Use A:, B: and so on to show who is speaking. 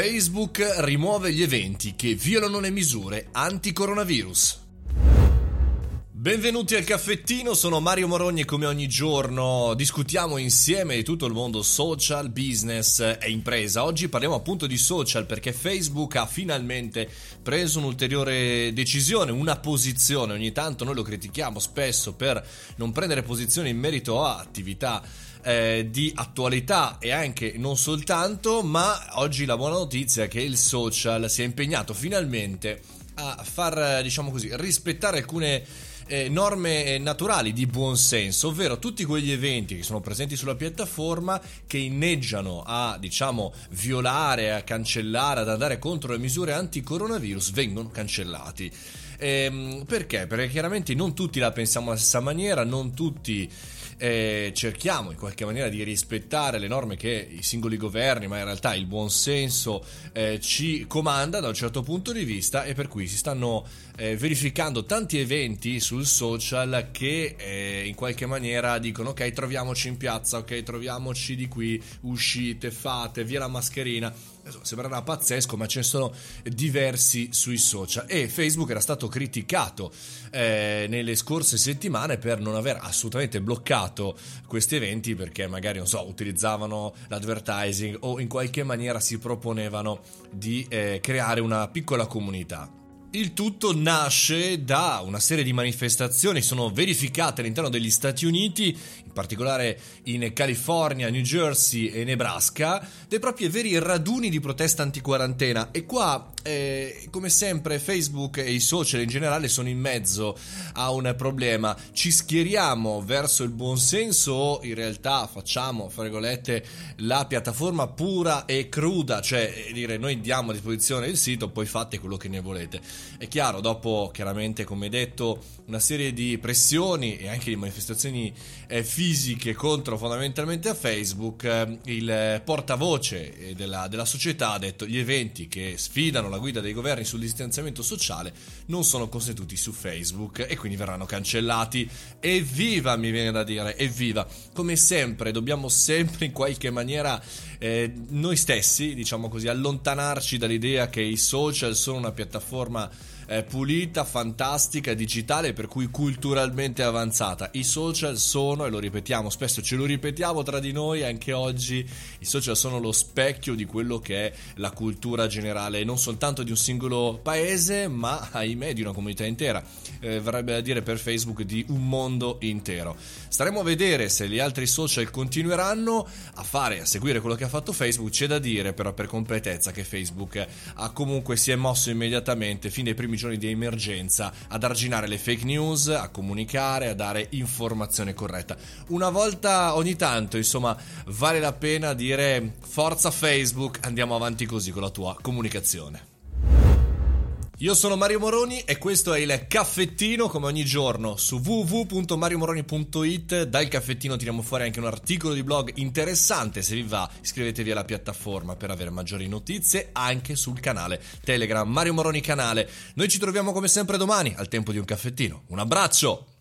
A: Facebook rimuove gli eventi che violano le misure anti-coronavirus. Benvenuti al caffettino, sono Mario Morogni e come ogni giorno discutiamo insieme di tutto il mondo social, business e impresa. Oggi parliamo appunto di social perché Facebook ha finalmente preso un'ulteriore decisione, una posizione. Ogni tanto noi lo critichiamo spesso per non prendere posizione in merito a attività eh, di attualità e anche non soltanto, ma oggi la buona notizia è che il social si è impegnato finalmente a far, diciamo così, rispettare alcune eh, norme naturali di buon senso, ovvero tutti quegli eventi che sono presenti sulla piattaforma che inneggiano a, diciamo, violare, a cancellare, ad andare contro le misure anti-coronavirus vengono cancellati. Ehm, perché? Perché chiaramente non tutti la pensiamo alla stessa maniera, non tutti eh, cerchiamo in qualche maniera di rispettare le norme che i singoli governi, ma in realtà il buon senso eh, ci comanda da un certo punto di vista e per cui si stanno eh, verificando tanti eventi sul social che eh, in qualche maniera dicono ok troviamoci in piazza, ok troviamoci di qui, uscite, fate, via la mascherina sembrerà pazzesco, ma ce ne sono diversi sui social. E Facebook era stato criticato eh, nelle scorse settimane per non aver assolutamente bloccato questi eventi perché magari, non so, utilizzavano l'advertising o in qualche maniera si proponevano di eh, creare una piccola comunità. Il tutto nasce da una serie di manifestazioni, sono verificate all'interno degli Stati Uniti, particolare in California, New Jersey e Nebraska, dei propri veri raduni di protesta anti-quarantena. E qua, eh, come sempre, Facebook e i social in generale sono in mezzo a un problema. Ci schieriamo verso il buonsenso o in realtà facciamo, fra virgolette, la piattaforma pura e cruda, cioè eh, dire noi diamo a disposizione il sito, poi fate quello che ne volete. È chiaro, dopo chiaramente, come detto, una serie di pressioni e anche di manifestazioni eh, fisiche contro fondamentalmente a Facebook, eh, il portavoce della, della società ha detto gli eventi che sfidano la guida dei governi sul distanziamento sociale non sono consentiti su Facebook e quindi verranno cancellati. Evviva, mi viene da dire, evviva. Come sempre, dobbiamo sempre in qualche maniera eh, noi stessi, diciamo così, allontanarci dall'idea che i social sono una piattaforma pulita, fantastica, digitale, per cui culturalmente avanzata. I social sono, e lo ripetiamo spesso, ce lo ripetiamo tra di noi anche oggi, i social sono lo specchio di quello che è la cultura generale, non soltanto di un singolo paese, ma ahimè di una comunità intera. Eh, verrebbe da dire per Facebook di un mondo intero. Staremo a vedere se gli altri social continueranno a fare, a seguire quello che ha fatto Facebook. C'è da dire però per completezza che Facebook ha comunque si è mosso immediatamente fin dai primi giorni di emergenza ad arginare le fake news, a comunicare, a dare informazione corretta. Una volta ogni tanto, insomma, vale la pena dire forza Facebook, andiamo avanti così con la tua comunicazione. Io sono Mario Moroni e questo è il caffettino come ogni giorno su www.mariomoroni.it. Dal caffettino tiriamo fuori anche un articolo di blog interessante. Se vi va, iscrivetevi alla piattaforma per avere maggiori notizie anche sul canale Telegram Mario Moroni canale. Noi ci troviamo come sempre domani al tempo di un caffettino. Un abbraccio!